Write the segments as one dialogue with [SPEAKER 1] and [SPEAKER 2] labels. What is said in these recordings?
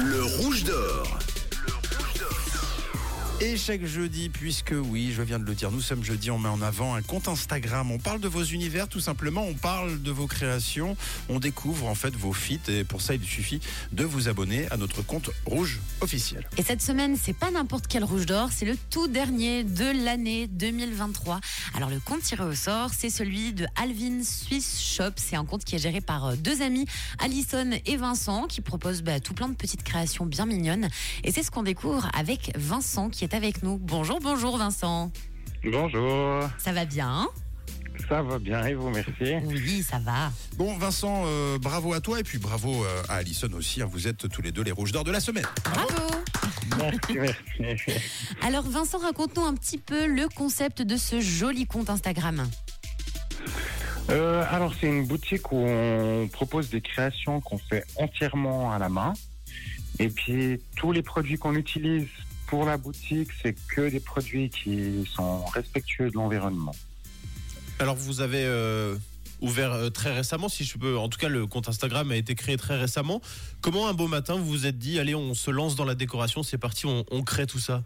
[SPEAKER 1] Le rouge d'or.
[SPEAKER 2] Et chaque jeudi, puisque oui, je viens de le dire, nous sommes jeudi, on met en avant un compte Instagram. On parle de vos univers, tout simplement. On parle de vos créations. On découvre en fait vos feats. Et pour ça, il suffit de vous abonner à notre compte rouge officiel.
[SPEAKER 3] Et cette semaine, c'est pas n'importe quel rouge d'or, c'est le tout dernier de l'année 2023. Alors le compte tiré au sort, c'est celui de Alvin Swiss Shop. C'est un compte qui est géré par euh, deux amis, Alison et Vincent, qui proposent bah, tout plein de petites créations bien mignonnes. Et c'est ce qu'on découvre avec Vincent qui est avec nous. Bonjour, bonjour Vincent.
[SPEAKER 4] Bonjour,
[SPEAKER 3] Ça va bien
[SPEAKER 4] ça va bien et vous, merci.
[SPEAKER 3] Oui, ça va.
[SPEAKER 2] Bon, Vincent, euh, bravo à toi et puis bravo euh, à Alison aussi. hein. Vous êtes tous les deux les rouges d'or de la semaine.
[SPEAKER 3] Bravo.
[SPEAKER 4] Merci, merci.
[SPEAKER 3] Alors Vincent, raconte-nous un petit peu le concept de ce joli compte Instagram.
[SPEAKER 4] Euh, alors, c'est une boutique où on propose des créations qu'on fait entièrement à la main. Et puis, tous les produits qu'on utilise pour la boutique, c'est que des produits qui sont respectueux de l'environnement.
[SPEAKER 5] Alors vous avez euh, ouvert euh, très récemment, si je peux. En tout cas, le compte Instagram a été créé très récemment. Comment un beau matin vous vous êtes dit, allez, on se lance dans la décoration, c'est parti, on, on crée tout ça?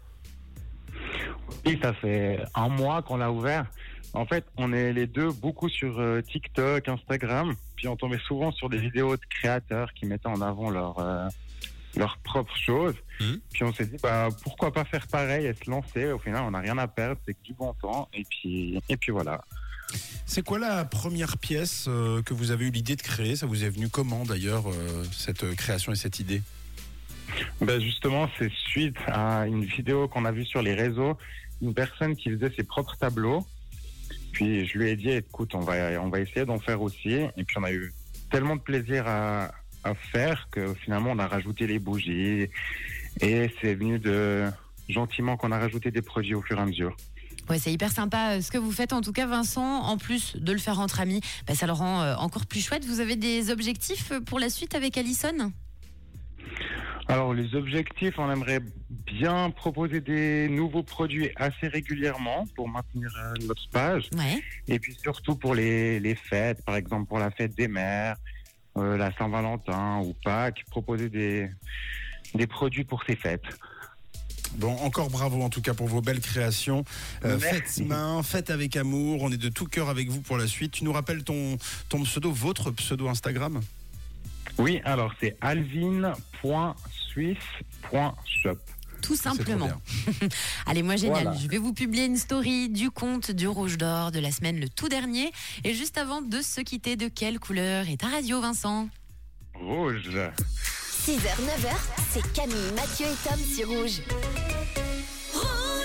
[SPEAKER 4] Oui, ça fait un mois qu'on l'a ouvert. En fait, on est les deux beaucoup sur euh, TikTok, Instagram, puis on tombait souvent sur des vidéos de créateurs qui mettaient en avant leur leurs propres choses.
[SPEAKER 5] Mhm.
[SPEAKER 4] Puis on s'est dit, bah pourquoi pas faire pareil et se lancer. Au final, on n'a rien à perdre, c'est que du bon temps. Et puis et puis voilà.
[SPEAKER 2] C'est quoi la première pièce euh, que vous avez eu l'idée de créer? Ça vous est venu comment d'ailleurs, euh, cette euh, création et cette idée?
[SPEAKER 4] Ben justement, c'est suite à une vidéo qu'on a vue sur les réseaux, une personne qui faisait ses propres tableaux. Puis je lui ai dit, écoute, on va, on va essayer d'en faire aussi. Et puis on a eu tellement de plaisir à, à faire que finalement on a rajouté les bougies. Et c'est venu de gentiment qu'on a rajouté des produits au fur et à mesure.
[SPEAKER 3] Ouais, c'est hyper sympa euh, ce que vous faites. En tout cas, Vincent, en plus de le faire entre amis, bah, ça le rend euh, encore plus chouette. Vous avez des objectifs euh, pour la suite avec Alison?
[SPEAKER 4] Alors les objectifs, on aimerait bien proposer des nouveaux produits assez régulièrement pour maintenir notre page.
[SPEAKER 3] Ouais.
[SPEAKER 4] Et puis surtout pour les, les fêtes, par exemple pour la fête des mères, euh, la Saint-Valentin ou Pâques, proposer des, des produits pour ces fêtes.
[SPEAKER 2] Bon, encore bravo en tout cas pour vos belles créations. Euh, faites main, faites avec amour. On est de tout cœur avec vous pour la suite. Tu nous rappelles ton, ton pseudo, votre pseudo Instagram?
[SPEAKER 4] Oui, alors c'est alvin.suisse.shop.
[SPEAKER 3] Tout simplement. Allez, moi génial.
[SPEAKER 4] Voilà.
[SPEAKER 3] Je vais vous publier une story du compte du Rouge d'Or de la semaine, le tout dernier. Et juste avant de se quitter, de quelle couleur est ta radio, Vincent?
[SPEAKER 4] Rouge.
[SPEAKER 6] 6h, 9h, c'est Camille, Mathieu et Tom sur Rouge.